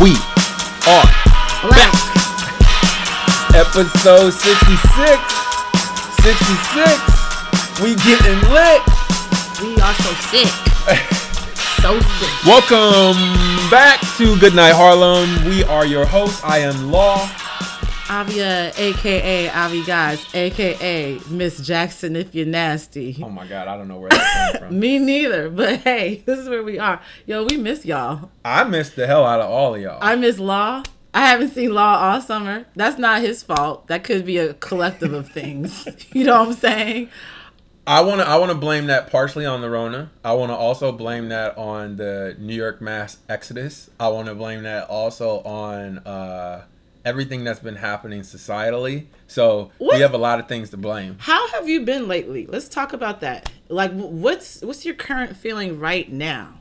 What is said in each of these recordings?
We are Black. episode 66. 66. We getting lit. We are so sick. so sick. Welcome back to Goodnight Harlem. We are your hosts. I am Law. Avia, aka Avi guys, aka Miss Jackson if you're nasty. Oh my god, I don't know where that came from. Me neither, but hey, this is where we are. Yo, we miss y'all. I missed the hell out of all of y'all. I miss Law. I haven't seen Law all summer. That's not his fault. That could be a collective of things. you know what I'm saying? I want to I want to blame that partially on the Rona. I want to also blame that on the New York mass exodus. I want to blame that also on uh, everything that's been happening societally. So What? we have a lot of things to blame. How have you been lately? Let's talk about that. Like, what's what's your current feeling right now?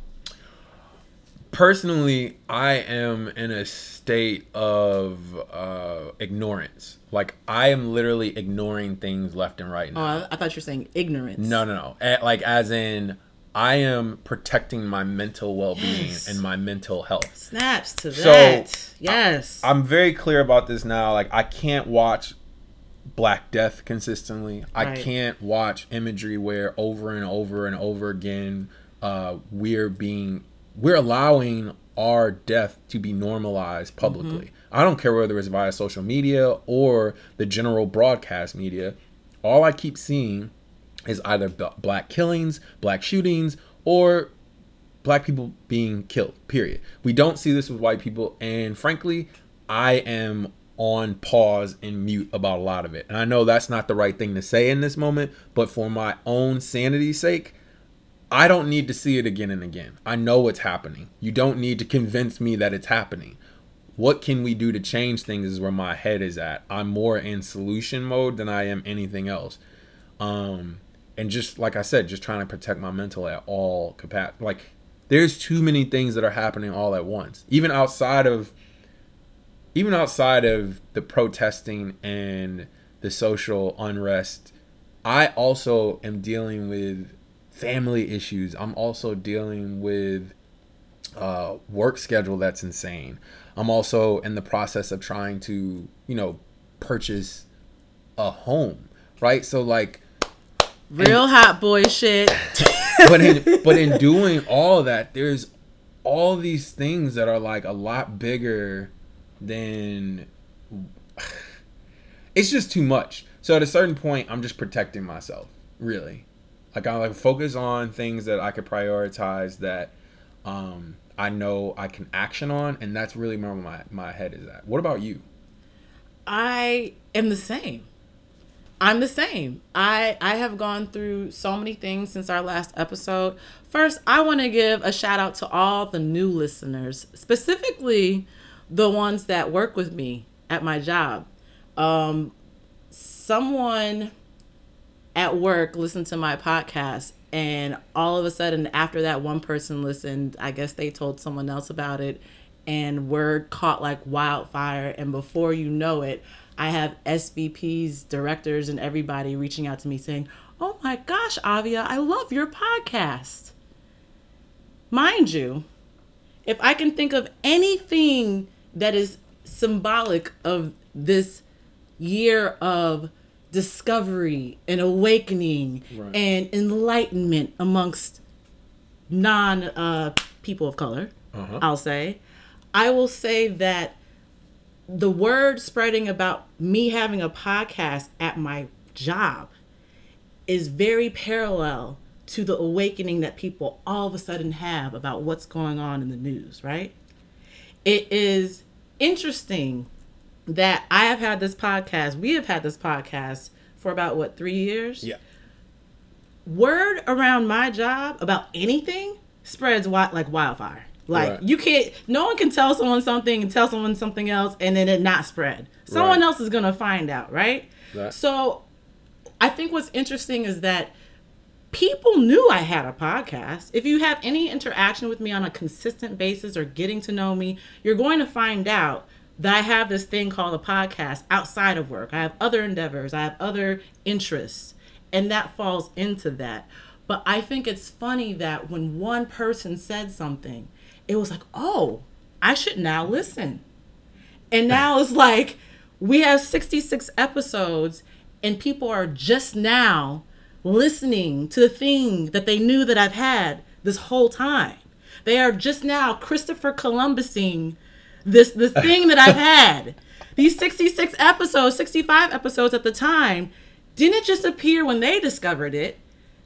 Personally, I am in a state of uh, ignorance. Like I am literally ignoring things left and right Oh, now. I, I thought you were saying ignorance. No, no, no. Like as in, I am protecting my mental well-being Yes. and my mental health. Snaps to So, that. yes. I'm very clear about this now. Like I can't watch Black Death consistently. I Right. can't watch imagery where over and over and over again uh, we're being we're allowing our death to be normalized publicly. I don't care whether it's via social media or the general broadcast media. All I keep seeing is either black killings, black shootings, or black people being killed. Period. We don't see this with white people, and frankly, I am on pause and mute about a lot of it. And I know that's not the right thing to say in this moment, but for my own sanity's sake, I don't need to see it again and again. I know what's happening. You don't need to convince me that it's happening. What can we do to change things is where my head is at. I'm more in solution mode than I am anything else. Um, and just like I said, just trying to protect my mental at all capacity. Like, there's too many things that are happening all at once. Even outside of, even outside of the protesting and the social unrest, I also am dealing with family issues. I'm also dealing with uh, work schedule that's insane. I'm also in the process of trying to, you know, purchase a home, right? So like Real hot boy shit. but in but in doing all that, there's all these things that are like a lot bigger than it's just too much. So at a certain point, I'm just protecting myself, really. Like I like focus on things that I could prioritize that um, I know I can action on, and that's really where my my head is at. What about you? I am the same. I'm the same. I I have gone through so many things since our last episode. First, I want to give a shout out to all the new listeners, specifically the ones that work with me at my job. Um, someone at work listened to my podcast and all of a sudden after that one person listened i guess they told someone else about it and word caught like wildfire and before you know it i have svps directors and everybody reaching out to me saying oh my gosh avia i love your podcast mind you if i can think of anything that is symbolic of this year of discovery and awakening Right. and enlightenment amongst non uh, people of color, Uh-huh. I'll say. I will say that the word spreading about me having a podcast at my job is very parallel to the awakening that people all of a sudden have about what's going on in the news, right? It is interesting that I have had this podcast, we have had this podcast for about what, three years? Yeah. Word around my job about anything spreads like wildfire. Like Right. you can't, no one can tell someone something and tell someone something else and then it not spread. Someone Right. else is gonna find out, right? Right. So I think what's interesting is that people knew I had a podcast. If you have any interaction with me on a consistent basis or getting to know me, you're going to find out that I have this thing called a podcast outside of work. I have other endeavors, I have other interests, and that falls into that. But I think it's funny that when one person said something, it was like, oh, I should now listen. And now it's like we have 66 episodes and people are just now listening to the thing that they knew that I've had this whole time. They are just now Christopher Columbusing this the thing that I've had. These 66 episodes, 65 episodes at the time, didn't just appear when they discovered it.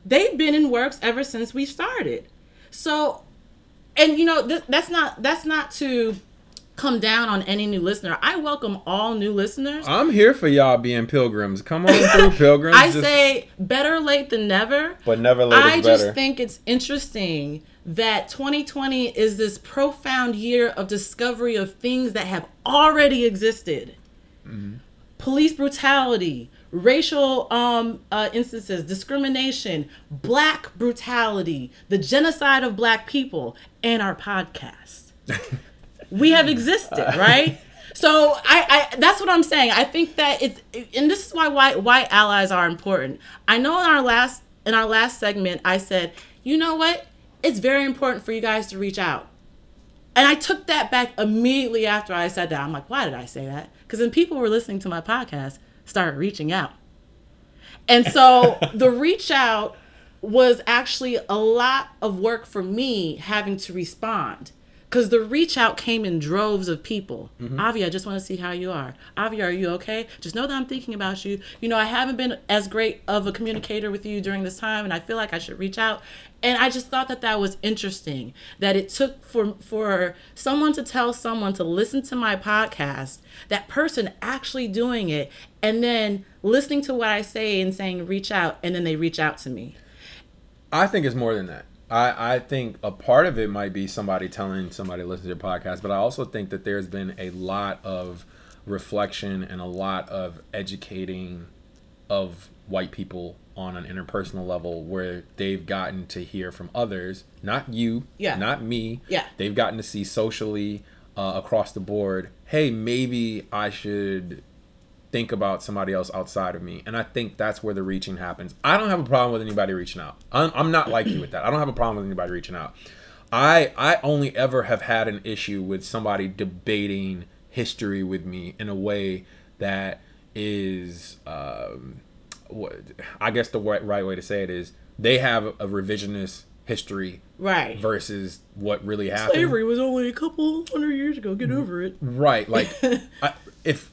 They've been in works ever since we started. So, and you know, th- that's not that's not to come down on any new listener. I welcome all new listeners. I'm here for y'all being pilgrims. Come on through, pilgrims. I just, say better late than never. But never late I is just better. think it's interesting that 2020 is this profound year of discovery of things that have already existed. Mm-hmm. Police brutality, racial um, uh, instances, discrimination, black brutality, the genocide of black people, and our podcast. we have existed, right? So I, I that's what I'm saying. I think that it's and this is why white white allies are important. I know in our last in our last segment I said, you know what? It's very important for you guys to reach out. And I took that back immediately after I said that. I'm like, why did I say that? Because then people were listening to my podcast started reaching out. And so the reach out was actually a lot of work for me having to respond because the reach out came in droves of people. Mm-hmm. Avi, I just want to see how you are. Avi, are you okay? Just know that I'm thinking about you. You know, I haven't been as great of a communicator with you during this time, and I feel like I should reach out. And I just thought that that was interesting that it took for for someone to tell someone to listen to my podcast, that person actually doing it, and then listening to what I say and saying reach out, and then they reach out to me. I think it's more than that. I, I think a part of it might be somebody telling somebody to listen to your podcast, but I also think that there's been a lot of reflection and a lot of educating of white people on an interpersonal level where they've gotten to hear from others, not you, Yeah. not me. Yeah. They've gotten to see socially uh, across the board, hey, maybe I should think about somebody else outside of me. And I think that's where the reaching happens. I don't have a problem with anybody reaching out. I'm, I'm not like you with that. I don't have a problem with anybody reaching out. I I only ever have had an issue with somebody debating history with me in a way that is um, what I guess the right, right way to say it is they have a revisionist history Right. versus what really happened. Slavery was only a couple hundred years ago. Get over it. Right. Like, I, if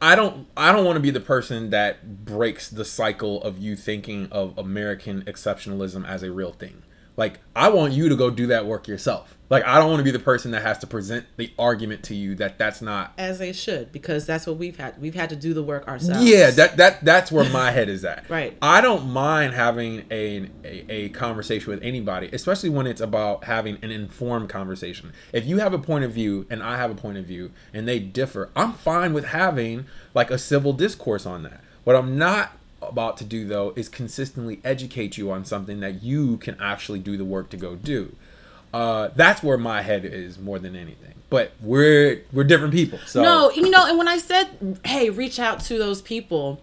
I don't, I don't want to be the person that breaks the cycle of you thinking of American exceptionalism as a real thing. Like, I want you to go do that work yourself. Like, I don't want to be the person that has to present the argument to you that that's not. As they should, because that's what we've had. We've had to do the work ourselves. Yeah, that that that's where my head is at. Right. I don't mind having a, a a conversation with anybody, especially when it's about having an informed conversation. If you have a point of view and I have a point of view and they differ, I'm fine with having like a civil discourse on that. What I'm not about to do though is consistently educate you on something that you can actually do the work to go do. Uh, that's where my head is more than anything. But we're we're different people. So No, you know, and when I said, "Hey, reach out to those people,"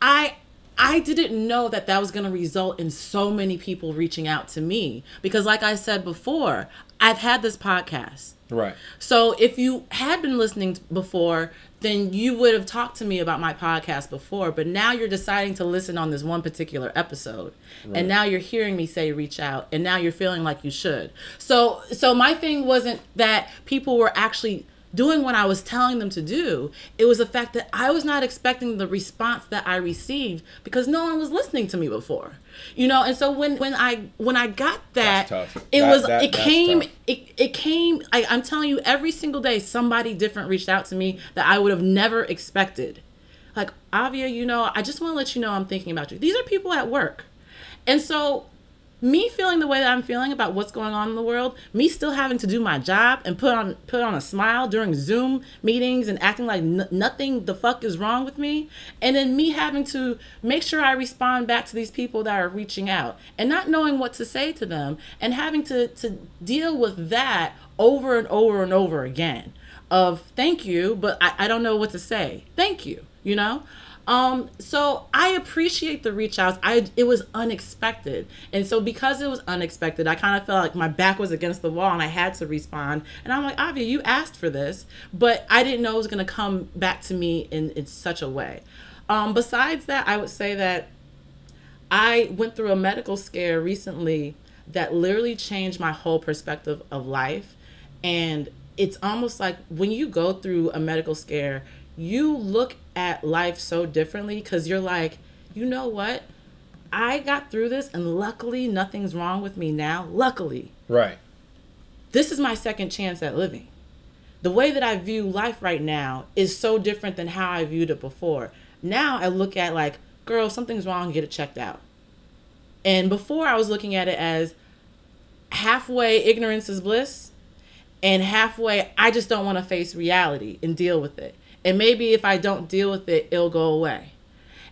I I didn't know that that was going to result in so many people reaching out to me because like I said before, I've had this podcast. right. So if you had been listening before, then you would have talked to me about my podcast before, but now you're deciding to listen on this one particular episode. And now you're hearing me say reach out and now you're feeling like you should. So so my thing wasn't that people were actually doing what I was telling them to do. It was the fact that I was not expecting the response that I received because no one was listening to me before. You know, and so when when I when I got that, it That- was that- it came tough. it, it came I, i'm telling you every single day somebody different reached out to me that i would have never expected like avia you know i just want to let you know i'm thinking about you these are people at work and so me feeling the way that i'm feeling about what's going on in the world me still having to do my job and put on put on a smile during zoom meetings and acting like n- nothing the fuck is wrong with me and then me having to make sure i respond back to these people that are reaching out and not knowing what to say to them and having to to deal with that over and over and over again of thank you but i, I don't know what to say. Thank you you know Um, so I appreciate the reach outs. I it was unexpected, and so because it was unexpected, I kind of felt like my back was against the wall and I had to respond. And I'm like, Avia, you asked for this, but I didn't know it was gonna come back to me in in such a way. Um, besides that, I would say that I went through a medical scare recently that literally changed my whole perspective of life, and it's almost like when you go through a medical scare you look at life so differently because you're like, you know what? I got through this and luckily nothing's wrong with me now. Luckily. Right. This is my second chance at living. The way that I view life right now is so different than how I viewed it before. Now I look at like, girl, something's wrong, get it checked out. And before I was looking at it as halfway ignorance is bliss and halfway I just don't want to face reality and deal with it. And maybe if I don't deal with it, it'll go away.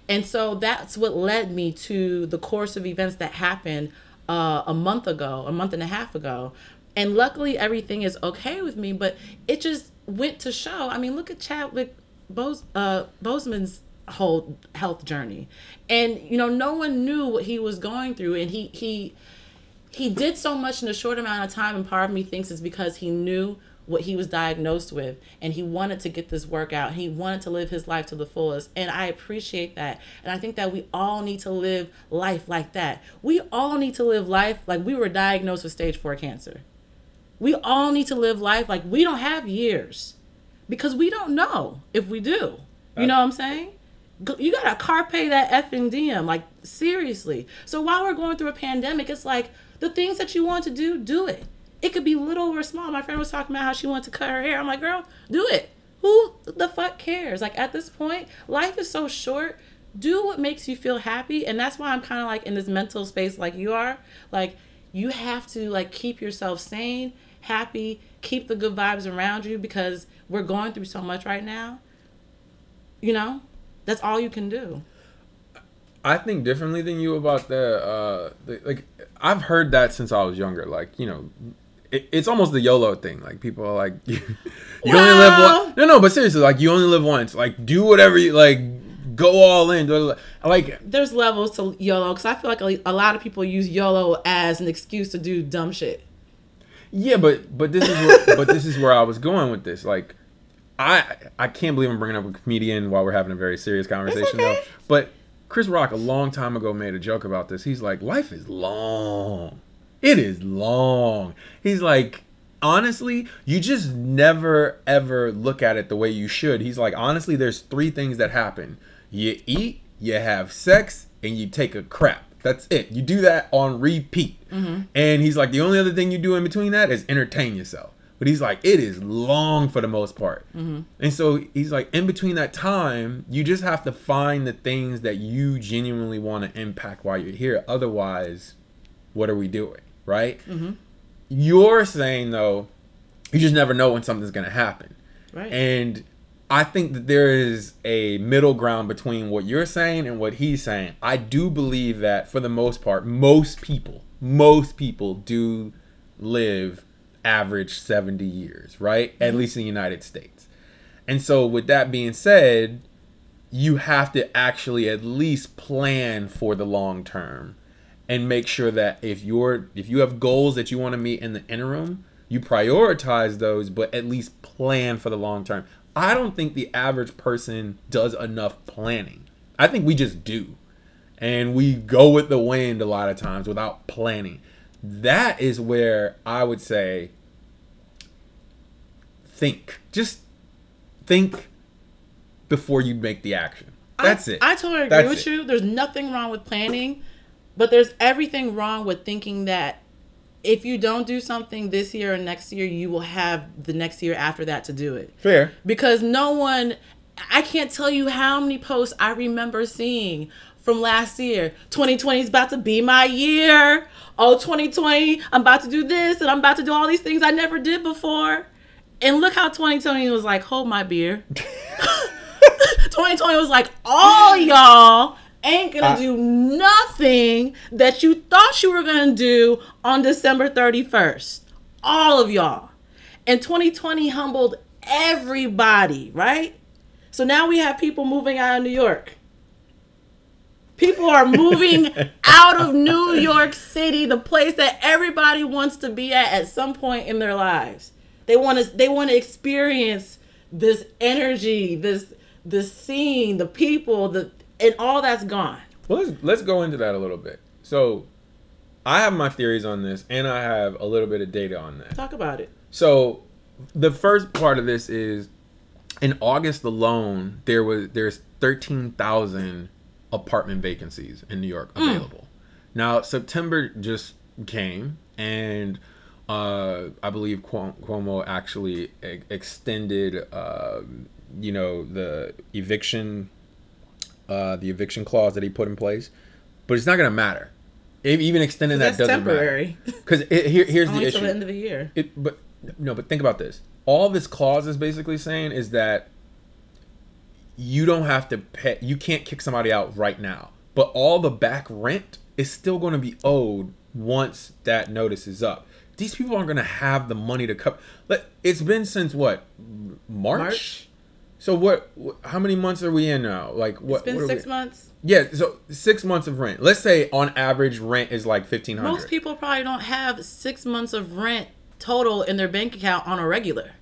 And so that's what led me to the course of events that happened uh, a month ago, a month and a half ago. And luckily, everything is okay with me, but it just went to show. I mean, look at Chadwick Bose, uh, Boseman's whole health journey. And, you know, no one knew what he was going through. And he, he, he did so much in a short amount of time. And part of me thinks it's because he knew what he was diagnosed with and he wanted to get this work out. He wanted to live his life to the fullest and i appreciate that. And i think that we all need to live life like that. We all need to live life like we were diagnosed with stage 4 cancer. We all need to live life like we don't have years because we don't know if we do. You know what i'm saying? You gotta carpe that effing diem like seriously. So while we're going through a pandemic it's like the things that you want to do do it it could be little or small. My friend was talking about how she wanted to cut her hair. I'm like, girl, do it. Who the fuck cares? Like at this point, life is so short. Do what makes you feel happy. And that's why I'm kind of like in this mental space like you are. Like you have to like keep yourself sane, happy, keep the good vibes around you because we're going through so much right now. You know? That's all you can do. I think differently than you about the uh the, like I've heard that since I was younger. Like, you know, it, it's almost the YOLO thing. Like people are like, you, you only live once. No, no, but seriously, like you only live once. Like do whatever you like. Go all in. Like there's levels to YOLO because I feel like a, a lot of people use YOLO as an excuse to do dumb shit. Yeah, but but this is where, but this is where I was going with this. Like, I I can't believe I'm bringing up a comedian while we're having a very serious conversation okay. though. But Chris Rock a long time ago made a joke about this. He's like, life is long. It is long. He's like, honestly, you just never ever look at it the way you should. He's like, honestly, there's three things that happen you eat, you have sex, and you take a crap. That's it. You do that on repeat. Mm-hmm. And he's like, the only other thing you do in between that is entertain yourself. But he's like, it is long for the most part. Mm-hmm. And so he's like, in between that time, you just have to find the things that you genuinely want to impact while you're here. Otherwise, what are we doing? Right? Mm-hmm. You're saying though, you just never know when something's gonna happen, right? And I think that there is a middle ground between what you're saying and what he's saying. I do believe that for the most part, most people, most people do live average 70 years, right? At mm-hmm. least in the United States. And so, with that being said, you have to actually at least plan for the long term and make sure that if you're if you have goals that you want to meet in the interim, you prioritize those, but at least plan for the long term. I don't think the average person does enough planning. I think we just do. And we go with the wind a lot of times without planning. That is where I would say think. Just think before you make the action. That's I, it. I totally agree That's with it. you. There's nothing wrong with planning. But there's everything wrong with thinking that if you don't do something this year or next year, you will have the next year after that to do it. Fair. Because no one, I can't tell you how many posts I remember seeing from last year. 2020 is about to be my year. Oh, 2020, I'm about to do this and I'm about to do all these things I never did before. And look how 2020 was like, hold my beer. 2020 was like, all y'all ain't gonna do nothing that you thought you were gonna do on December 31st. All of y'all. And 2020 humbled everybody, right? So now we have people moving out of New York. People are moving out of New York City, the place that everybody wants to be at at some point in their lives. They want to they want to experience this energy, this this scene, the people, the and all that's gone. Well, let's let's go into that a little bit. So, I have my theories on this, and I have a little bit of data on that. Talk about it. So, the first part of this is in August alone, there was there's thirteen thousand apartment vacancies in New York available. Now September just came, and uh, I believe Cuo- Cuomo actually e- extended, uh, you know, the eviction, uh, the eviction clause that he put in place, but it's not going to matter. E- Even extending that doesn't temporary. Because here, here's the issue the end of the year. it but no but think about this all this clause is basically saying is that you don't have to pay you can't kick somebody out right now but all the back rent is still going to be owed once that notice is up these people aren't going to have the money to cover it's been since what march, March. So what how many months are we in now like what It's been what six we- months. yeah so six months of rent let's say on average rent is like 1500 Most people probably don't have six months of rent total in their bank account on a regular.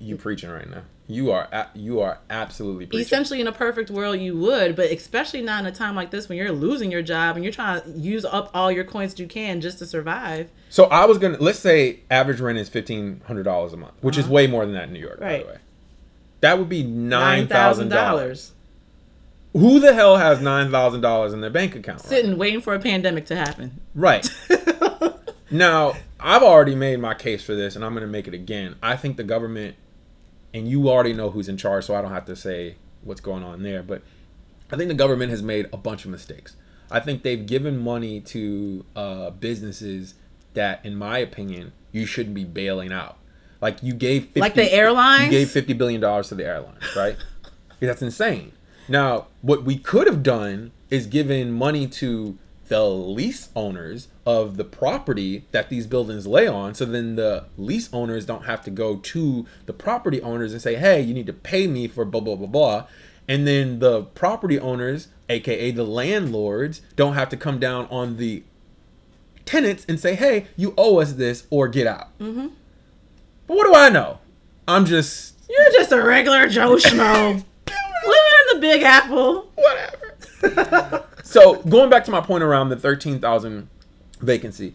you preaching right now you are you are absolutely preaching Essentially, in a perfect world, you would, but especially not in a time like this when you're losing your job and you're trying to use up all your coins you can just to survive. So I was gonna let's say average rent is fifteen hundred dollars a month, which is way more than that in New York, by Uh-huh. The way. That would be nine thousand dollars. Who the hell has nine thousand dollars in their bank account? Right? sitting waiting for a pandemic to happen. right. now I've already made my case for this, and I'm gonna make it again. I think the government, and you already know who's in charge, so I don't have to say what's going on there. But I think the government has made a bunch of mistakes. I think they've given money to uh, businesses that, in my opinion, you shouldn't be bailing out. Like you gave 50, Like the airlines? you gave fifty billion dollars to the airlines, right? That's insane. Now, what we could have done is given money to the lease owners of the property that these buildings lay on, so then the lease owners don't have to go to the property owners and say, "Hey, you need to pay me for blah blah blah blah," and then the property owners, aka the landlords, don't have to come down on the tenants and say, "Hey, you owe us this or get out." Mm-hmm. But what do I know? I'm just You're just a regular Joe Schmo. Living in the Big Apple. whatever. so going back to my point around the thirteen thousand vacancy,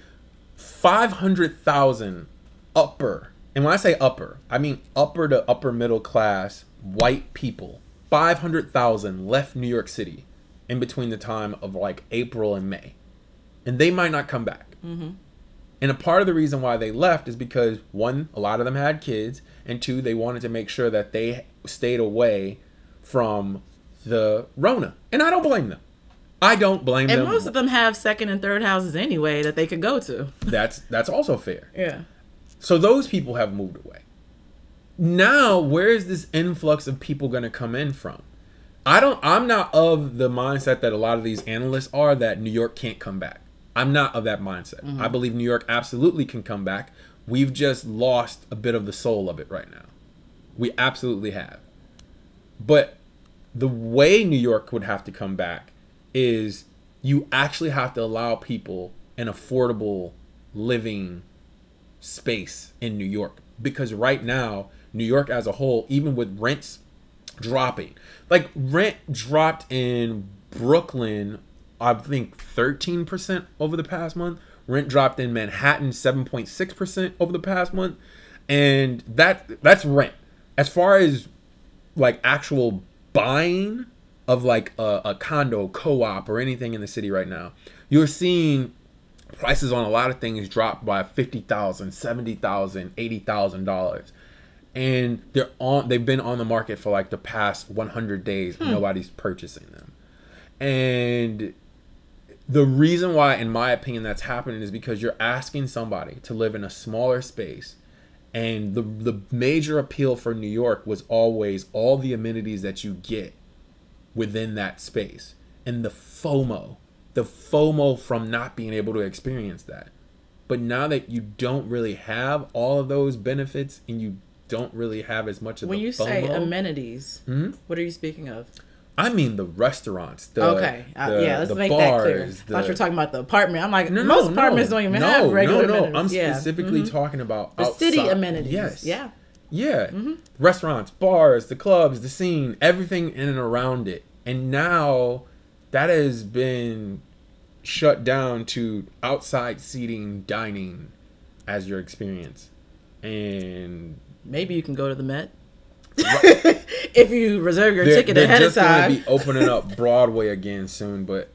five hundred thousand upper, and when I say upper, I mean upper to upper middle class white people. Five hundred thousand left New York City in between the time of like April and May, and they might not come back. Mm-hmm. And a part of the reason why they left is because one, a lot of them had kids, and two, they wanted to make sure that they stayed away from the Rona. And I don't blame them. I don't blame And them. And most of them have second and third houses anyway that they could go to. that's that's also fair. Yeah. So those people have moved away. Now, where is this influx of people going to come in from? I don't I'm not of the mindset that a lot of these analysts are that New York can't come back. I'm not of that mindset. Mm-hmm. I believe New York absolutely can come back. We've just lost a bit of the soul of it right now. We absolutely have. But the way New York would have to come back is you actually have to allow people an affordable living space in New York because right now New York as a whole even with rents dropping like rent dropped in Brooklyn I think 13% over the past month. Rent dropped in Manhattan 7.6% over the past month. And that that's rent. As far as like actual buying of like a, a condo co-op or anything in the city right now you're seeing prices on a lot of things drop by $50,000, $70,000, $80,000. And they're on they've been on the market for like the past 100 days. And nobody's purchasing them. And the reason why in my opinion that's happening is because you're asking somebody to live in a smaller space and the the major appeal for New York was always all the amenities that you get within that space and the FOMO, the FOMO from not being able to experience that. But now that you don't really have all of those benefits and you don't really have as much of When the you say FOMO, amenities, Mhm. what are you speaking of? I mean the restaurants. The, okay, uh, the- yeah, let's the make that clear. bars, I thought you the- were talking about the apartment. I'm like, No, most no, apartments don't even have regular no, no. amenities. I'm yeah. specifically Mhm. talking about the city amenities. Yes. Yeah. Yeah. Restaurants, bars, the clubs, the scene, everything in and around it. And now that has been shut down to outside seating, dining as your experience. And Maybe you can go to the Met if you reserve your they're, ticket they're ahead of just going time. to be opening up Broadway again soon, but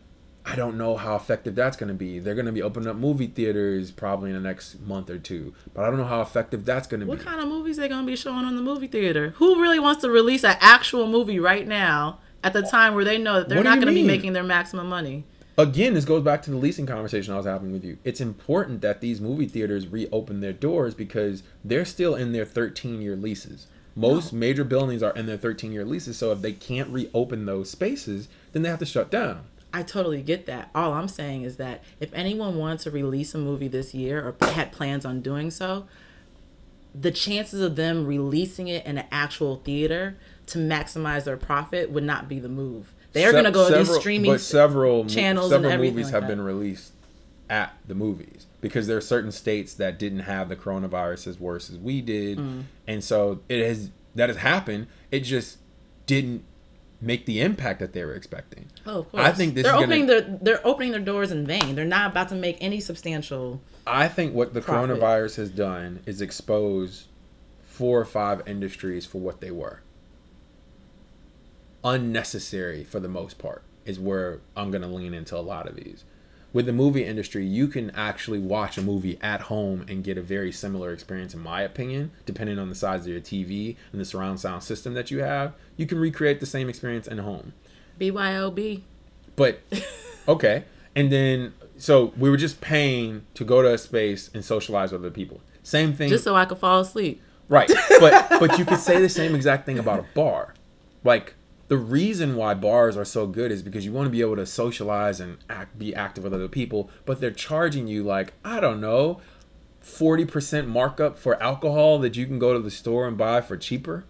I don't know how effective that's going to be. They're going to be opening up movie theaters probably in the next month or two, but I don't know how effective that's going to be. What kind of movies they gonna be showing on the movie theater? Who really wants to release an actual movie right now at the time where they know that they're What not gonna be making their maximum money? again, this goes back to the leasing conversation I was having with you. It's important that these movie theaters reopen their doors because they're still in their 13 year leases. Most major buildings are in their 13 year leases, so if they can't reopen those spaces, then they have to shut down. I totally get that. All I'm saying is that if anyone wanted to release a movie this year or had plans on doing so, the chances of them releasing it in an actual theater to maximize their profit would not be the move. They're Se- going to go to these streaming but several channels several movies like have that. been released at the movies because there are certain states that didn't have the coronavirus as worse as we did, Mm. and so it has that has happened. It just didn't make the impact that they were expecting. Oh, of course. I think this they're is gonna- opening their they're opening their doors in vain. They're not about to make any substantial. I think what the Profit. coronavirus has done is expose four or five industries for what they were. Unnecessary for the most part is where I'm going to lean into a lot of these. With the movie industry, you can actually watch a movie at home and get a very similar experience, in my opinion, depending on the size of your TV and the surround sound system that you have. You can recreate the same experience in home. BYOB. But okay, and then so we were just paying to go to a space and socialize with other people. Same thing, Just so I could fall asleep. right? But but you could say the same exact thing about a bar. Like the reason why bars are so good is because you want to be able to socialize and act, be active with other people, but they're charging you like I don't know, forty percent markup for alcohol that you can go to the store and buy for cheaper.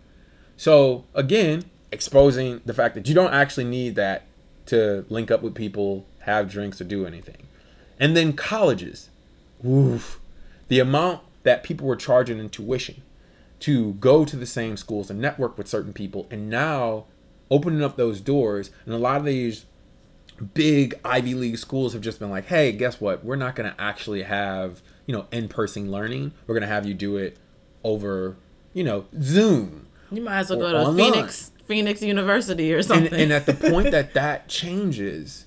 So again, exposing the fact that you don't actually need that to link up with people, have drinks, or do anything. And then colleges, woof, the amount that people were charging in tuition to go to the same schools and network with certain people, and now opening up those doors, and a lot of these big Ivy League schools have just been like, hey, guess what? We're not going to actually have, you know, in-person learning. We're going to have you do it over, you know, Zoom. You might as well go to online. Phoenix Phoenix University or And, something. and at the point that that changes,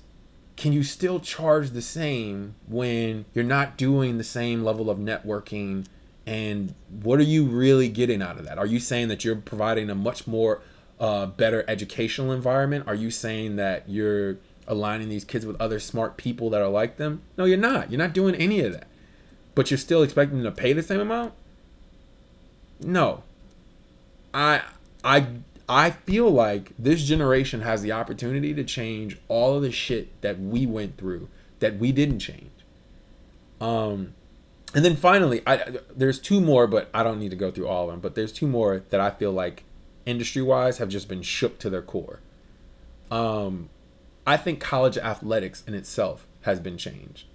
can you still charge the same when you're not doing the same level of networking? And what are you really getting out of that? Are you saying that you're providing a much more uh, better educational environment? Are you saying that you're aligning these kids with other smart people that are like them? No, you're not. You're not doing any of that. But you're still expecting them to pay the same amount? No. I I I feel like this generation has the opportunity to change all of the shit that we went through that we didn't change. Um and then finally, I there's two more, but I don't need to go through all of them. But there's two more that I feel like industry wise have just been shook to their core. Um, I think college athletics in itself has been changed.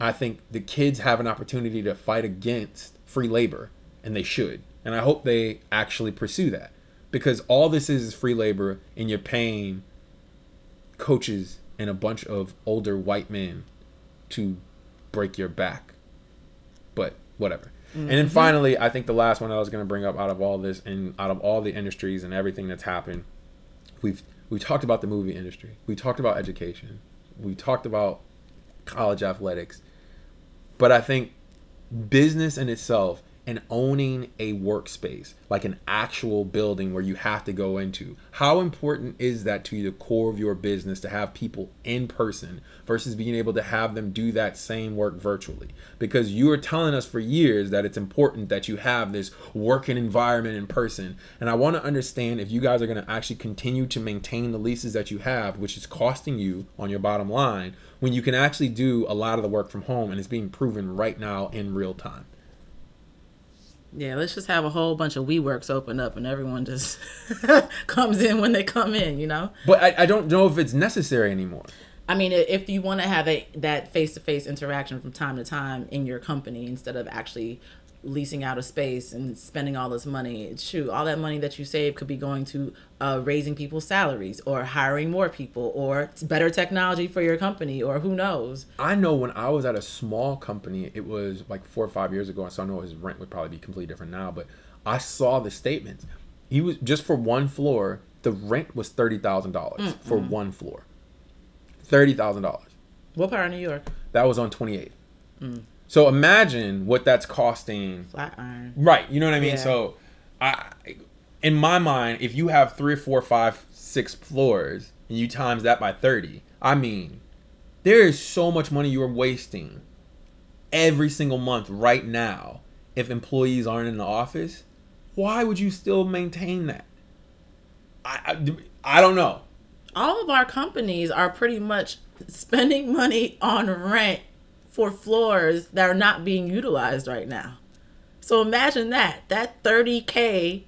I think the kids have an opportunity to fight against free labor, and they should. And I hope they actually pursue that because all this is is free labor, and you're paying coaches and a bunch of older white men to break your back. But whatever. Mm-hmm. And then finally, I think the last one I was going to bring up out of all this and out of all the industries and everything that's happened, we've we talked about the movie industry. We talked about education. We talked about college athletics. But I think business in itself and owning a workspace, like an actual building where you have to go into, how important is that to the core of your business to have people in person versus being able to have them do that same work virtually? Because you are telling us for years that it's important that you have this working environment in person. And I want to understand if you guys are going to actually continue to maintain the leases that you have, which is costing you on your bottom line, when you can actually do a lot of the work from home and it's being proven right now in real time. Yeah, let's just have a whole bunch of WeWorks open up and everyone just comes in when they come in, you know? But I, I don't know if it's necessary anymore. I mean, if you want to have a, that face to face interaction from time to time in your company instead of actually leasing out a space and spending all this money, shoot, all that money that you save could be going to uh, raising people's salaries or hiring more people or better technology for your company or who knows. I know when I was at a small company, it was like four or five years ago, so I know his rent would probably be completely different now, but I saw the statements. He was just for one floor, the rent was thirty thousand dollars mm, for mm. one floor. Thirty thousand dollars. What part of New York? That was on twenty eighth. Mm. So imagine what that's costing. Flatiron. Right. You know what I mean? Yeah. So, I, in my mind, if you have three or four, five, six floors, and you times that by thirty, I mean, there is so much money you are wasting every single month right now if employees aren't in the office. Why would you still maintain that? I, I, I don't know. all of our companies are pretty much spending money on rent for floors that are not being utilized right now. So imagine that. That 30K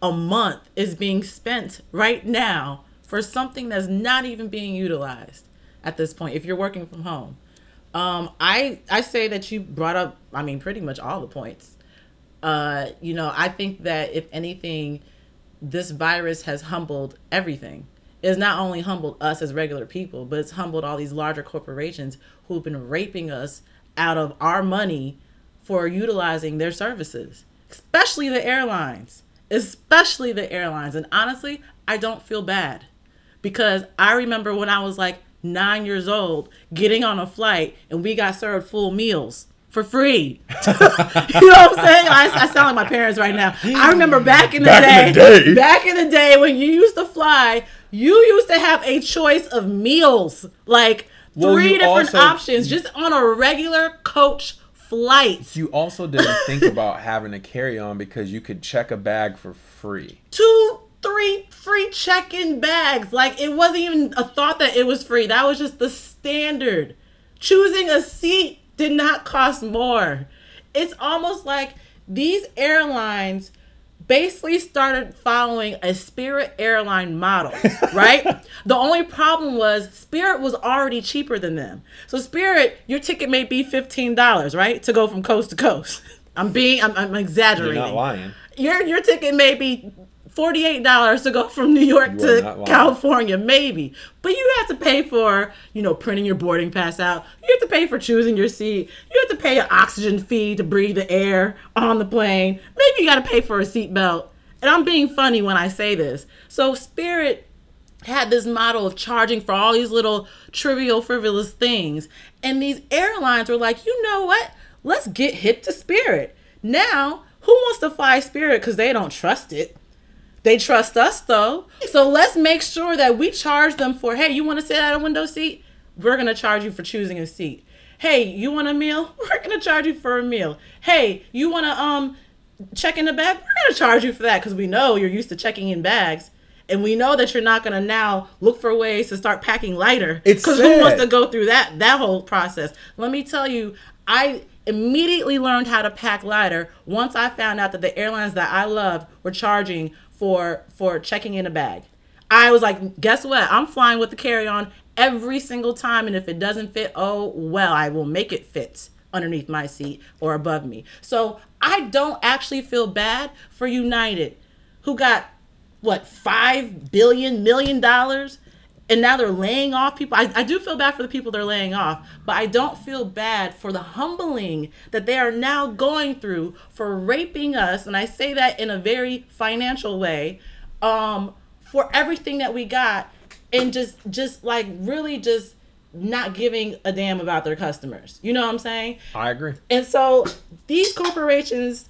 a month is being spent right now for something that's not even being utilized at this point if you're working from home. Um, I I say that you brought up I mean pretty much all the points. Uh, you know, I think that if anything, this virus has humbled everything. It's not only humbled us as regular people, but it's humbled all these larger corporations who've been raping us out of our money for utilizing their services, especially the airlines, especially the airlines. And honestly, I don't feel bad because I remember when I was like nine years old getting on a flight and we got served full meals for free. you know what I'm saying? I, I sound like my parents right now. I remember back in the, Back day, in the day. back in the day when you used to fly, you used to have a choice of meals, like Well, three different also- options, just on a regular coach flight. You also didn't think about having a carry on because you could check a bag for free. two, three free check-in bags. Like it wasn't even a thought that it was free. That was just the standard. Choosing a seat did not cost more. It's almost like these airlines basically started following a Spirit airline model, right? the only problem was Spirit was already cheaper than them. So Spirit, your ticket may be $15, right? To go from coast to coast. I'm being I'm, I'm exaggerating. You're not lying. your your ticket may be forty eight dollars to go from New York to. California, maybe, but you have to pay for you know printing your boarding pass out. You have to pay for choosing your seat. You have to pay an oxygen fee to breathe the air on the plane. Maybe you got to pay for a seatbelt. And I'm being funny when I say this. So Spirit had this model of charging for all these little trivial, frivolous things. And these airlines were like, you know what? Let's get hip to Spirit. Now, who wants to fly Spirit because they don't trust it? They trust us though. So let's make sure that we charge them for, hey, you want to sit at a window seat? We're going to charge you for choosing a seat. Hey, you want a meal? We're going to charge you for a meal. Hey, you want to um check in the bag? We're going to charge you for that because we know you're used to checking in bags. And we know that you're not going to now look for ways to start packing lighter. It's because who wants to go through that that whole process? Let me tell you, I immediately learned how to pack lighter once I found out that the airlines that I loved were charging for for checking in a bag. I was like, guess what? I'm flying with the carry-on every single time, and if it doesn't fit, oh well, I will make it fit underneath my seat or above me. So I don't actually feel bad for United, who got what five billion million dollars and now they're laying off people. I, I do feel bad for the people they're laying off, but I don't feel bad for the humbling that they are now going through for raping us. And I say that in a very financial way, um, for everything that we got, and just just like really just not giving a damn about their customers. You know what I'm saying? I agree. And so these corporations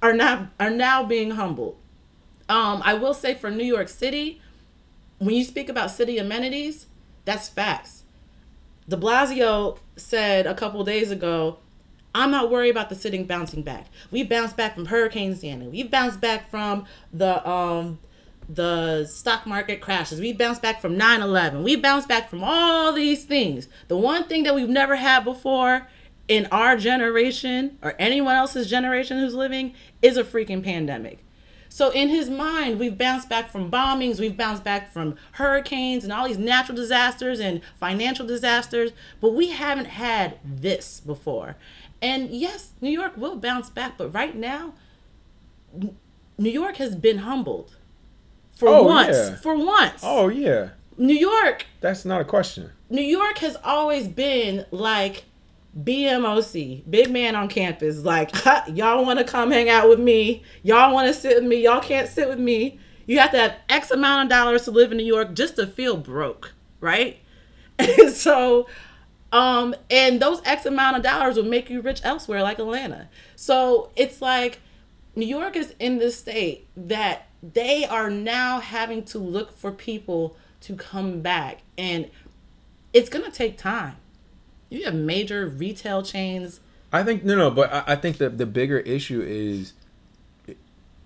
are not are now being humbled. Um, I will say for New York City, when you speak about city amenities, that's facts. De Blasio said a couple days ago, I'm not worried about the city bouncing back. We bounced back from Hurricane Sandy. We bounced back from the um the stock market crashes. We bounced back from 9/11. We bounced back from all these things. The one thing that we've never had before in our generation or anyone else's generation who's living is a freaking pandemic. So in his mind, we've bounced back from bombings, we've bounced back from hurricanes and all these natural disasters and financial disasters, but we haven't had this before. And yes, New York will bounce back, but right now, New York has been humbled. For Oh, once. yeah. For once. Oh yeah, New York that's not a question. New York has always been like BMOC, big man on campus. Like, y'all want to come hang out with me. Y'all want to sit with me. Y'all can't sit with me. You have to have X amount of dollars to live in New York just to feel broke, right? And so, um, and those X amount of dollars will make you rich elsewhere, like Atlanta. So it's like New York is in this state that they are now having to look for people to come back. And it's going to take time. You have major retail chains. I think no, no, but I, I think that the bigger issue is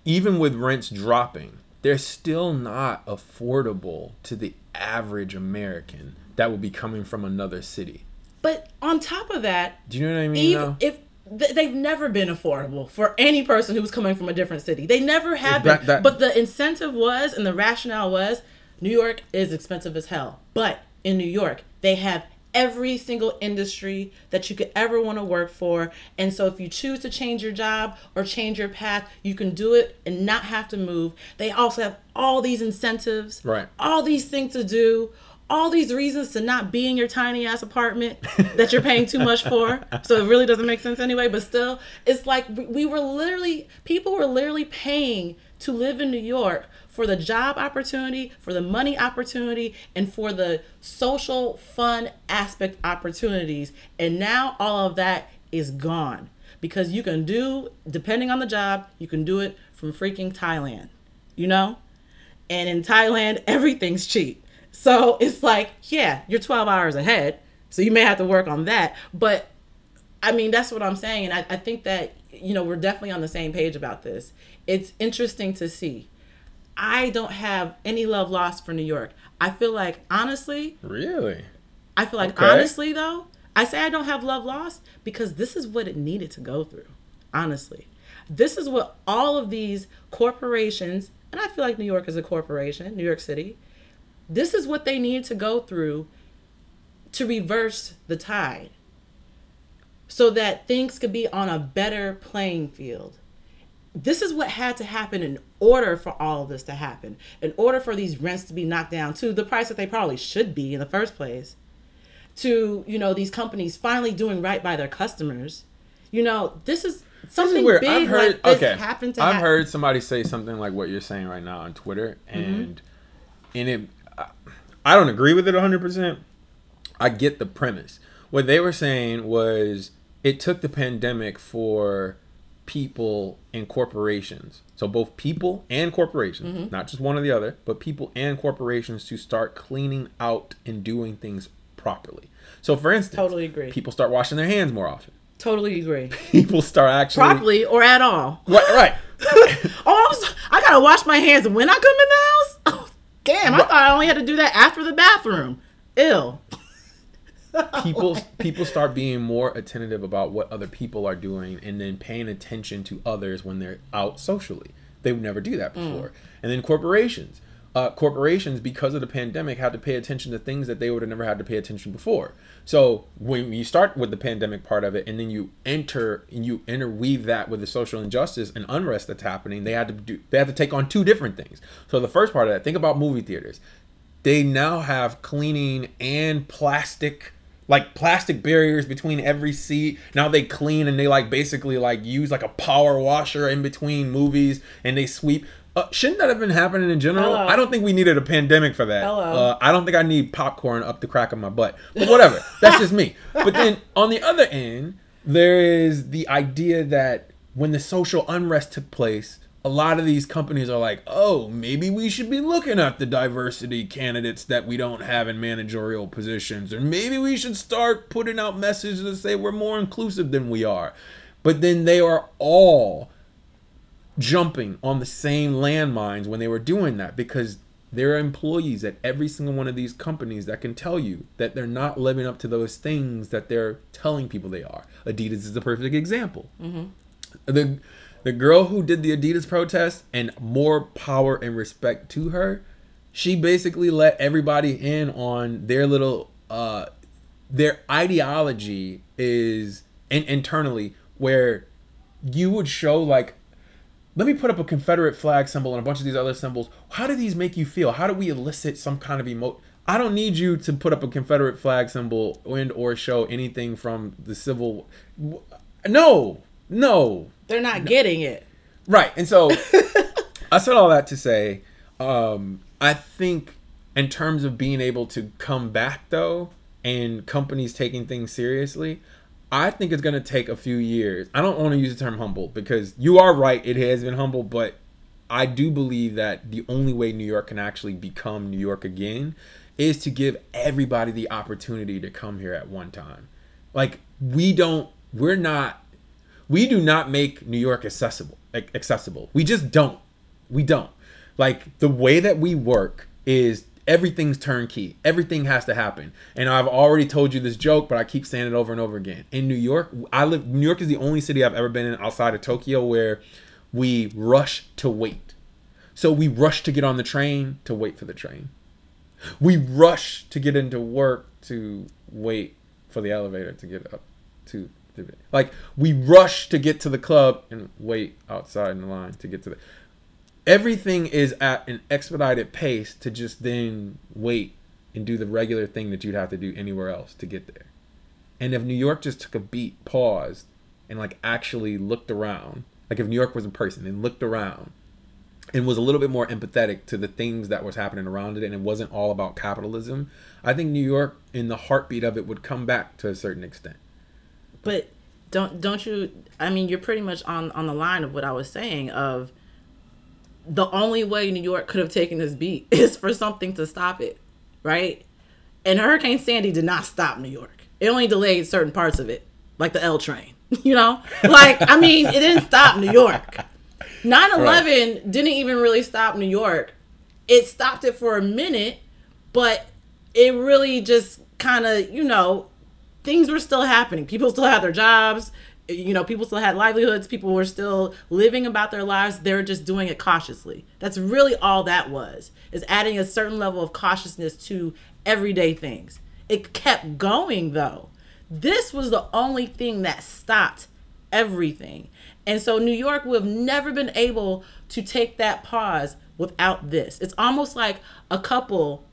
even with rents dropping, they're still not affordable to the average American that would be coming from another city. But on top of that, Do you know what I mean? even if th- they've never been affordable for any person who's coming from a different city. They never have That- been. that- but the incentive was and the rationale was New York is expensive as hell. But in New York, they have every single industry that you could ever want to work for. And so if you choose to change your job or change your path, you can do it and not have to move. They also have all these incentives, Right. all these things to do, all these reasons to not be in your tiny ass apartment that you're paying too much for. So it really doesn't make sense anyway. But still, it's like we- we were literally, people were literally paying to live in New York for the job opportunity, for the money opportunity, and for the social fun aspect opportunities. And now all of that is gone because you can do, depending on the job, you can do it from freaking Thailand, you know? And in Thailand, everything's cheap. So it's like, yeah, you're 12 hours ahead. So you may have to work on that. But I mean, that's what I'm saying. And I, I think that, you know, we're definitely on the same page about this. It's interesting to see. I don't have any love lost for New York. I feel like, honestly, really? I feel like Okay. honestly though, I say I don't have love lost because this is what it needed to go through. Honestly. This is what all of these corporations, and I feel like New York is a corporation, New York City. This is what they needed to go through to reverse the tide. So that things could be on a better playing field this is what had to happen in order for all of this to happen in order for these rents to be knocked down to the price that they probably should be in the first place to you know these companies finally doing right by their customers you know this is This something is weird. big I've heard like this okay. happened to I've hap- heard somebody say something like what you're saying right now on Twitter, Mm-hmm. and it, I- don't agree with it 100. percent I get the premise. What they were saying was it took the pandemic for people and corporations, so both people and corporations, Mm-hmm. not just one or the other, but people and corporations to start cleaning out and doing things properly. So, for instance, Totally agree. People start washing their hands more often. totally agree People start actually properly or at all Right, right. oh I'm so- i gotta wash my hands when i come in the house oh, damn i thought i only had to do that after the bathroom ill people people start being more attentive about what other people are doing and then paying attention to others when they're out socially. They would never do that before. And then corporations. Uh, corporations because of the pandemic had to pay attention to things that they would have never had to pay attention before. So when you start with the pandemic part of it and then you enter and you interweave that with the social injustice and unrest that's happening they had to do they had to take on two different things. So the first part of that think about movie theaters. They now have cleaning and plastic like plastic barriers between every seat. Now they clean and they like basically like use like a power washer in between movies and they sweep. Uh, shouldn't that have been happening in general? Hello. i don't think we needed a pandemic for that. Hello. uh, i don't think i need popcorn up the crack of my butt but whatever. That's just me. But then on the other end there is the idea that when the social unrest took place a lot of these companies are like, oh, maybe we should be looking at the diversity candidates that we don't have in managerial positions, or maybe we should start putting out messages that say we're more inclusive than we are. But then they are all jumping on the same landmines when they were doing that because there are employees at every single one of these companies that can tell you that they're not living up to those things that they're telling people they are. Adidas is the perfect example. Mm-hmm. The the girl who did the Adidas protest, and more power and respect to her, she basically let everybody in on their little uh their ideology is in, internally where you would show like let me put up a Confederate flag symbol and a bunch of these other symbols. How do these make you feel? How do we elicit some kind of emo? I don't need you to put up a Confederate flag symbol and or show anything from the Civil. No, no, they're not no. getting it right. And so I said all that to say, um, I think in terms of being able to come back though, and companies taking things seriously, I think it's going to take a few years. I don't want to use the term humble because you are right, it has been humble, but I do believe that the only way New York can actually become New York again is to give everybody the opportunity to come here at one time. Like we don't we're not we do not make New York accessible accessible. We just don't. We don't. Like the way that we work is everything's turnkey. Everything has to happen. And I've already told you this joke, but I keep saying it over and over again. In New York, I live New York is the only city I've ever been in outside of Tokyo where we rush to wait. So we rush to get on the train to wait for the train. We rush to get into work to wait for the elevator to get up to like we rush to get to the club and wait outside in the line to get to the everything is at an expedited pace to just then wait and do the regular thing that you'd have to do anywhere else to get there. And if New York just took a beat, paused, and like actually looked around, like if New York was a person and looked around and was a little bit more empathetic to the things that was happening around it and it wasn't all about capitalism, I think New York in the heartbeat of it would come back to a certain extent. But don't don't you I mean you're pretty much on on the line of what I was saying of the only way New York could have taken this beat is for something to stop it, right? And Hurricane Sandy did not stop New York. It only delayed certain parts of it, like the L train, you know? Like, I mean, it didn't stop New York. 9 11 right. didn't even really stop New York. It stopped it for a minute, but it really just kind of, you know, things were still happening. People still had their jobs you know, people still had livelihoods, people were still living about their lives. They were just doing it cautiously. That's really all that was, is adding a certain level of cautiousness to everyday things. It kept going though. This was the only thing that stopped everything. And so New York would have never been able to take that pause without this. It's almost like a couple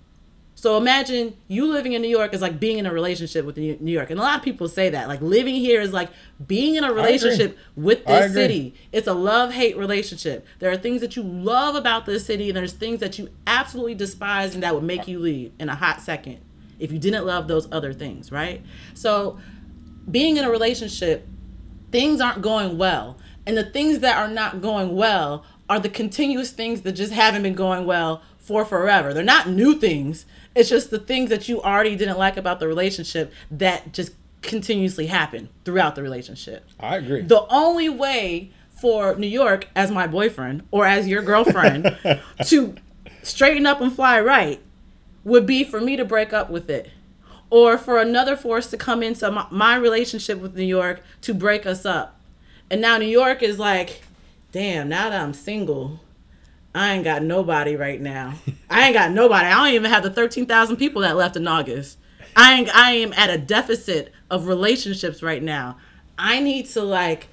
so imagine you living in New York is like being in a relationship with New York. And a lot of people say that. Like living here is like being in a relationship with this city. It's a love hate relationship. There are things that you love about this city, and there's things that you absolutely despise and that would make you leave in a hot second if you didn't love those other things, right? So being in a relationship, things aren't going well. And the things that are not going well are the continuous things that just haven't been going well for forever. They're not new things. It's just the things that you already didn't like about the relationship that just continuously happen throughout the relationship. I agree. The only way for New York as my boyfriend or as your girlfriend to straighten up and fly right would be for me to break up with it or for another force to come into my, my relationship with New York to break us up. And now New York is like, damn, now that I'm single, I ain't got nobody right now. I ain't got nobody. I don't even have the 13,000 people that left in August. I ain't, I am at a deficit of relationships right now. I need to like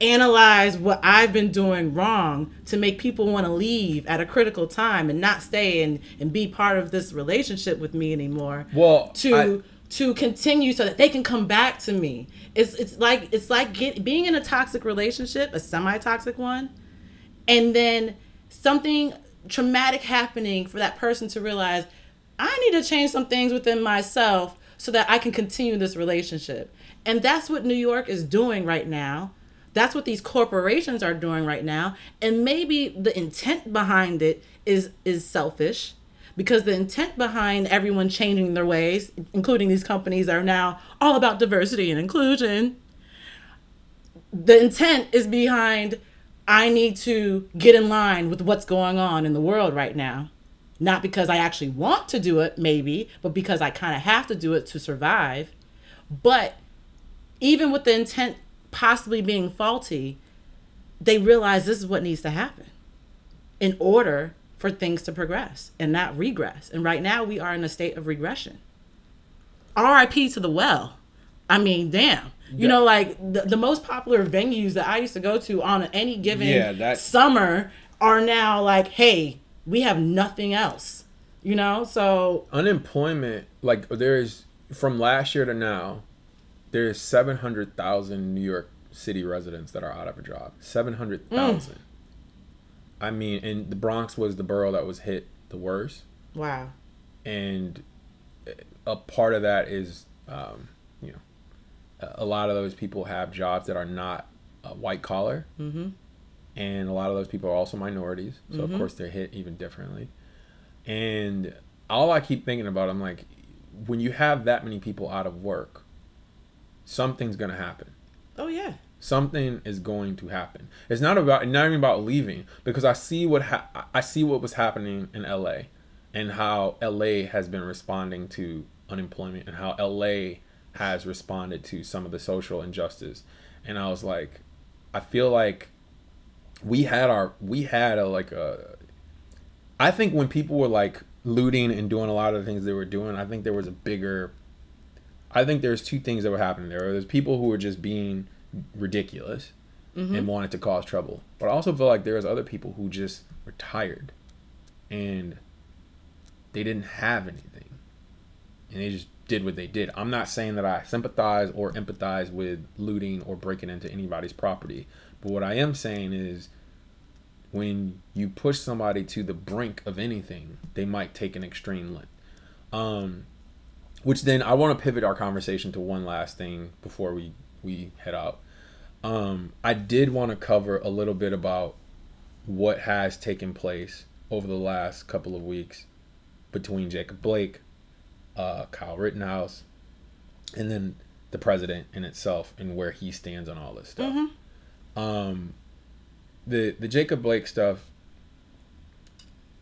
analyze what I've been doing wrong to make people want to leave at a critical time and not stay and, and be part of this relationship with me anymore. Well, to I, to continue so that they can come back to me. It's it's like it's like get, being in a toxic relationship, a semi-toxic one, and then something traumatic happening for that person to realize I need to change some things within myself so that I can continue this relationship. And that's what New York is doing right now. That's what these corporations are doing right now. And maybe the intent behind it is is selfish because the intent behind everyone changing their ways, including these companies are now all about diversity and inclusion, the intent is behind I need to get in line with what's going on in the world right now. Not because I actually want to do it, maybe, but because I kind of have to do it to survive. But even with the intent possibly being faulty, they realize this is what needs to happen in order for things to progress and not regress. And right now we are in a state of regression. RIP to the well. I mean, damn. You Yeah. know, like the, the most popular venues that I used to go to on any given Yeah, that- summer are now like, hey, we have nothing else. You know, so unemployment like there's from last year to now there's 700,000 New York City residents that are out of a job 700,000 I mean and the Bronx was the borough that was hit the worst wow. and a part of that is um, a- lot of those people have jobs that are not uh, white collar Mhm. and a lot of those people are also minorities so of course they're hit even differently and all i keep thinking about i'm like when you have that many people out of work something's going to happen Oh yeah. something is going to happen. It's not about not even about leaving because I see what ha- I see what was happening in LA and how LA has been responding to unemployment and how LA has responded to some of the social injustice. And I was like I feel like we had our we had a like a I think when people were like looting and doing a lot of the things they were doing, I think there was a bigger I think there's two things that were happening there. There's people who were just being ridiculous mm-hmm. and wanted to cause trouble. But I also feel like there was other people who just were tired and they didn't have anything. And they just did what they did. I'm not saying that I sympathize or empathize with looting or breaking into anybody's property. But what I am saying is when you push somebody to the brink of anything, they might take an extreme length. Um, which then I want to pivot our conversation to one last thing before we we head out. Um, I did want to cover a little bit about what has taken place over the last couple of weeks between Jacob Blake, uh, Kyle Rittenhouse, and then the president in itself and where he stands on all this stuff. Um, the the Jacob Blake stuff,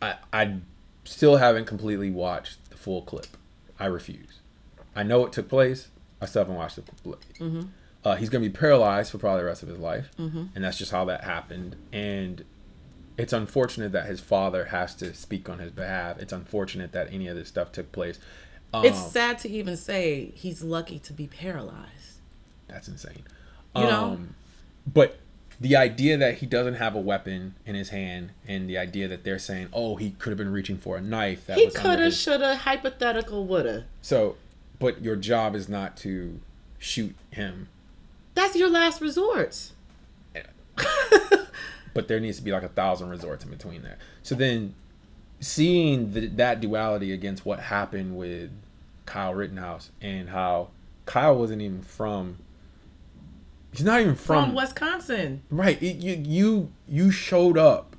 I I still haven't completely watched the full clip. I refuse. I know it took place. I still haven't watched the clip. Uh, he's gonna be paralyzed for probably the rest of his life, and that's just how that happened. And it's unfortunate that his father has to speak on his behalf. It's unfortunate that any of this stuff took place. Um, It's sad to even say he's lucky to be paralyzed. That's insane. You know? Um, but the idea that he doesn't have a weapon in his hand, and the idea that they're saying, "Oh, he could have been reaching for a knife," that He coulda, shoulda, hypothetical, woulda. So, but your job is not to shoot him, That's your last resort. but there needs to be like a thousand resorts in between there. So then, seeing the, that duality against what happened with Kyle Rittenhouse and how Kyle wasn't even from. He's not even From from Wisconsin. Right. It, you you you showed up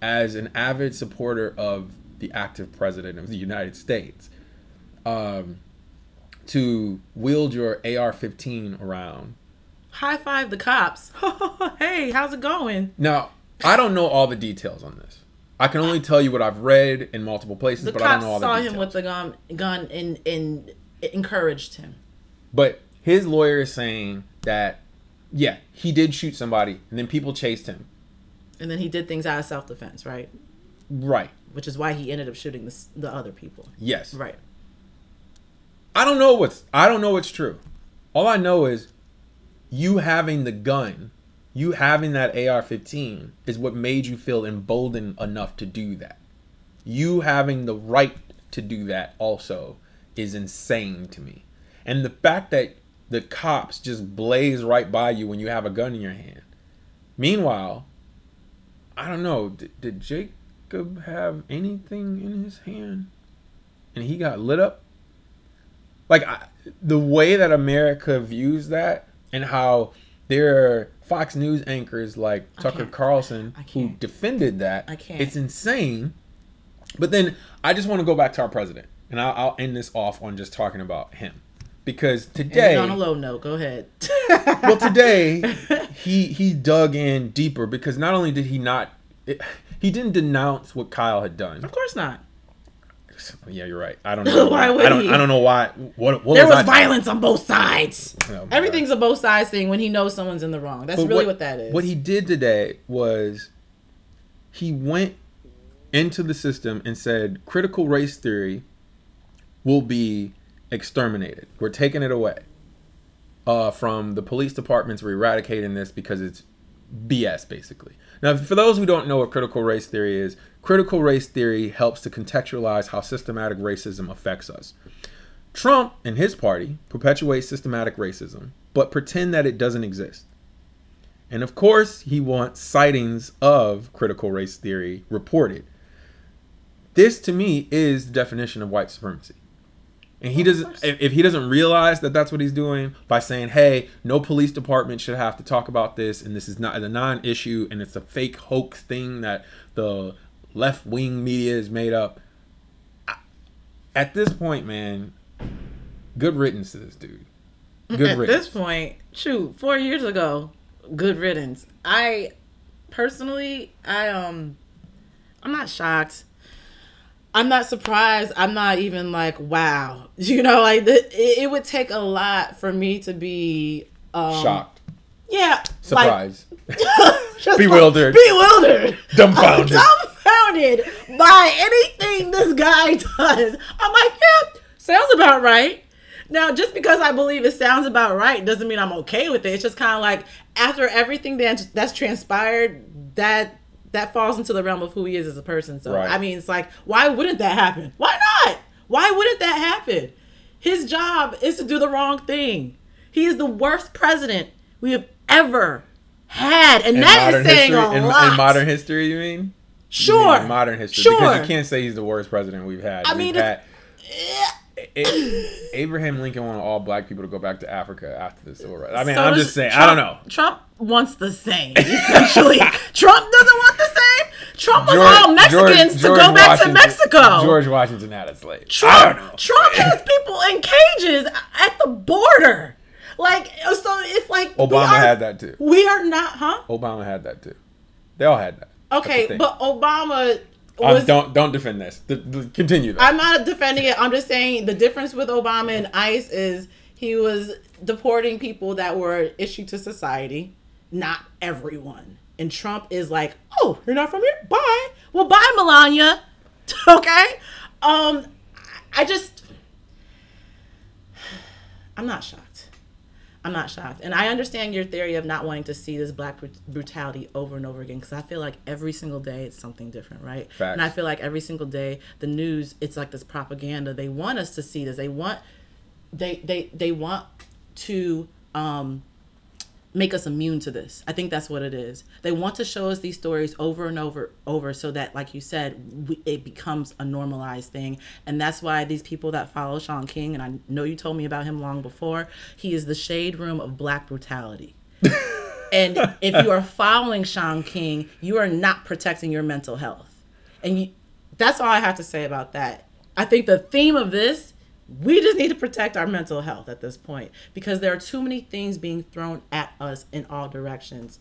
as an avid supporter of the active president of the United States, um, to wield your AR-15 around. High five the cops. hey, how's it going? Now, I don't know all the details on this. I can only tell you what I've read in multiple places, The but I don't know all the saw details. him with the gun, gun and, and encouraged him. But his lawyer is saying that, yeah, he did shoot somebody, and then people chased him. And then he did things out of self defense, right? Right. Which is why he ended up shooting the, the other people. Yes. Right. I don't know what's I don't know what's true. All I know is you having the gun, you having that AR-15 is what made you feel emboldened enough to do that. You having the right to do that also is insane to me. And the fact that the cops just blaze right by you when you have a gun in your hand. Meanwhile, I don't know, did, did Jacob have anything in his hand? And he got lit up? like I, the way that America views that and how there are Fox News anchors like Tucker. Carlson who defended that. I can't. It's insane. But then I just want to go back to our president, and I'll, I'll end this off on just talking about him because today, on a low note, go ahead. well, today he he dug in deeper because not only did he not, it, he didn't denounce what Kyle had done. Of course not. Yeah, you're right. I don't know. Why would I don't. he? I don't know why. What? what There was thinking? violence on both sides. Oh, Everything's a both sides thing when he knows someone's in the wrong. That's But really what, that is. What he did today was he went into the system and said critical race theory will be exterminated. We're taking it away uh, from the police departments. We're eradicating this because it's BS, basically. Now, for those who don't know what critical race theory is, critical race theory helps to contextualize how systematic racism affects us. Trump and his party perpetuate systematic racism, but pretend that it doesn't exist. And of course, he wants sightings of critical race theory reported. This, to me, is the definition of white supremacy. And he doesn't. If, if he doesn't realize that that's what he's doing by saying, "Hey, no police department should have to talk about this, and this is not a non-issue, and it's a fake hoax thing that the left-wing media is made up." I- At this point, man, good riddance to this dude. Good At riddance. this point, shoot, four years ago, good riddance. I personally, I um, I'm not shocked. I'm not surprised. I'm not even like, wow. You know, like the, it, it would take a lot for me to be um, Shocked, Yeah, surprised, like, Bewildered. bewildered, dumbfounded. dumbfounded by anything this guy does. I'm like, yeah, sounds about right. Now, just because I believe it sounds about right doesn't mean I'm okay with it. It's just kind of like after everything that that's transpired, that that falls into the realm of who he is as a person. So Right. I mean, it's like, why wouldn't that happen? Why not? Why wouldn't that happen? His job is to do the wrong thing. He is the worst president we have ever had, and in that modern saying history, a lot. in modern history, you mean? You mean sure, in modern history, Sure. because you can't say he's the worst president we've had. I mean, had A- Abraham Lincoln wanted all black people to go back to Africa after the civil rights. I mean, So I'm just saying. Trump, I don't know. Trump wants the same. Essentially, Trump doesn't want the same. Trump was all Mexicans George- to go George back to Mexico. George Washington had a slave. Trump, I don't know. Trump has people in cages at the border. Like so, it's like Obama are- had that too. We are not, huh? Obama had that too. They all had that. Okay, but Obama Um, was. don't don't defend this. D- d- continue. Though. I'm not defending it. I'm just saying the difference with Obama and ICE is he was deporting people that were issue to society, not everyone. And Trump is like, "Oh, you're not from here? Bye." Well, bye, Melania. okay. Um, I just, I'm not shocked. I'm not shocked, and I understand your theory of not wanting to see this black brut- brutality over and over again because I feel like every single day it's something different, right? Facts. And I feel like every single day the news it's like this propaganda. They want us to see this. They want they they they want to um make us immune to this. I think that's what it is. They want to show us these stories over and over over so that like you said, we, it becomes a normalized thing. And that's why these people that follow Shaun King and I know you told me about him long before, he is the shade room of black brutality. and if you are following Shaun King, you are not protecting your mental health. And you, that's all I have to say about that. I think the theme of this, we just need to protect our mental health at this point because there are too many things being thrown at us in all directions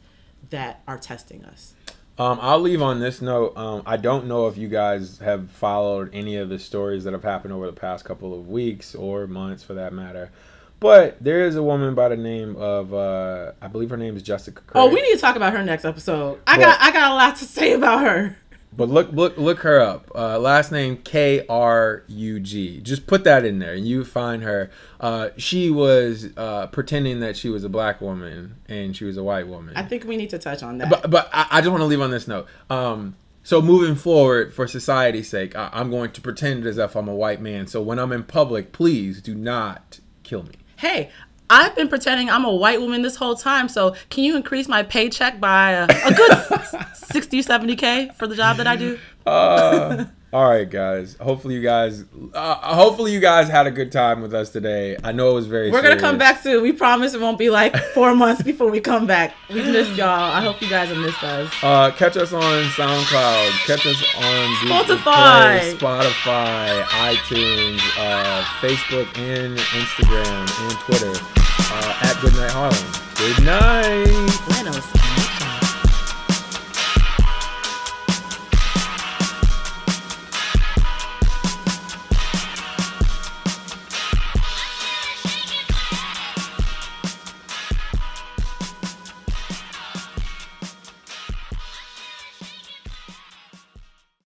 that are testing us. Um, I'll leave on this note. Um, I don't know if you guys have followed any of the stories that have happened over the past couple of weeks or months, for that matter. But there is a woman by the name of, uh, I believe her name is Jessica. Oh, we need to talk about her next episode. I Well- got I got a lot to say about her. But look, look, look her up. Uh, last name K R U G. Just put that in there, and you find her. Uh, she was uh, pretending that she was a black woman and she was a white woman. I think we need to touch on that. but but I, I just want to leave on this note. Um, so moving forward, for society's sake, I, I'm going to pretend as if I'm a white man. So when I'm in public, please do not kill me. hey, I've been pretending I'm a white woman this whole time. So can you increase my paycheck by a, a good 60, 70K for the job that I do? Uh, all right, guys. Hopefully you guys, uh, hopefully you guys had a good time with us today. I know it was very. We're going to come back soon. We promise it won't be like four months before we come back. We've missed y'all. I hope you guys have missed us. Uh, catch us on SoundCloud. Catch us on Spotify. Play, Spotify, iTunes, uh, Facebook, and Instagram and Twitter uh, at Goodnight Harlem. Good night.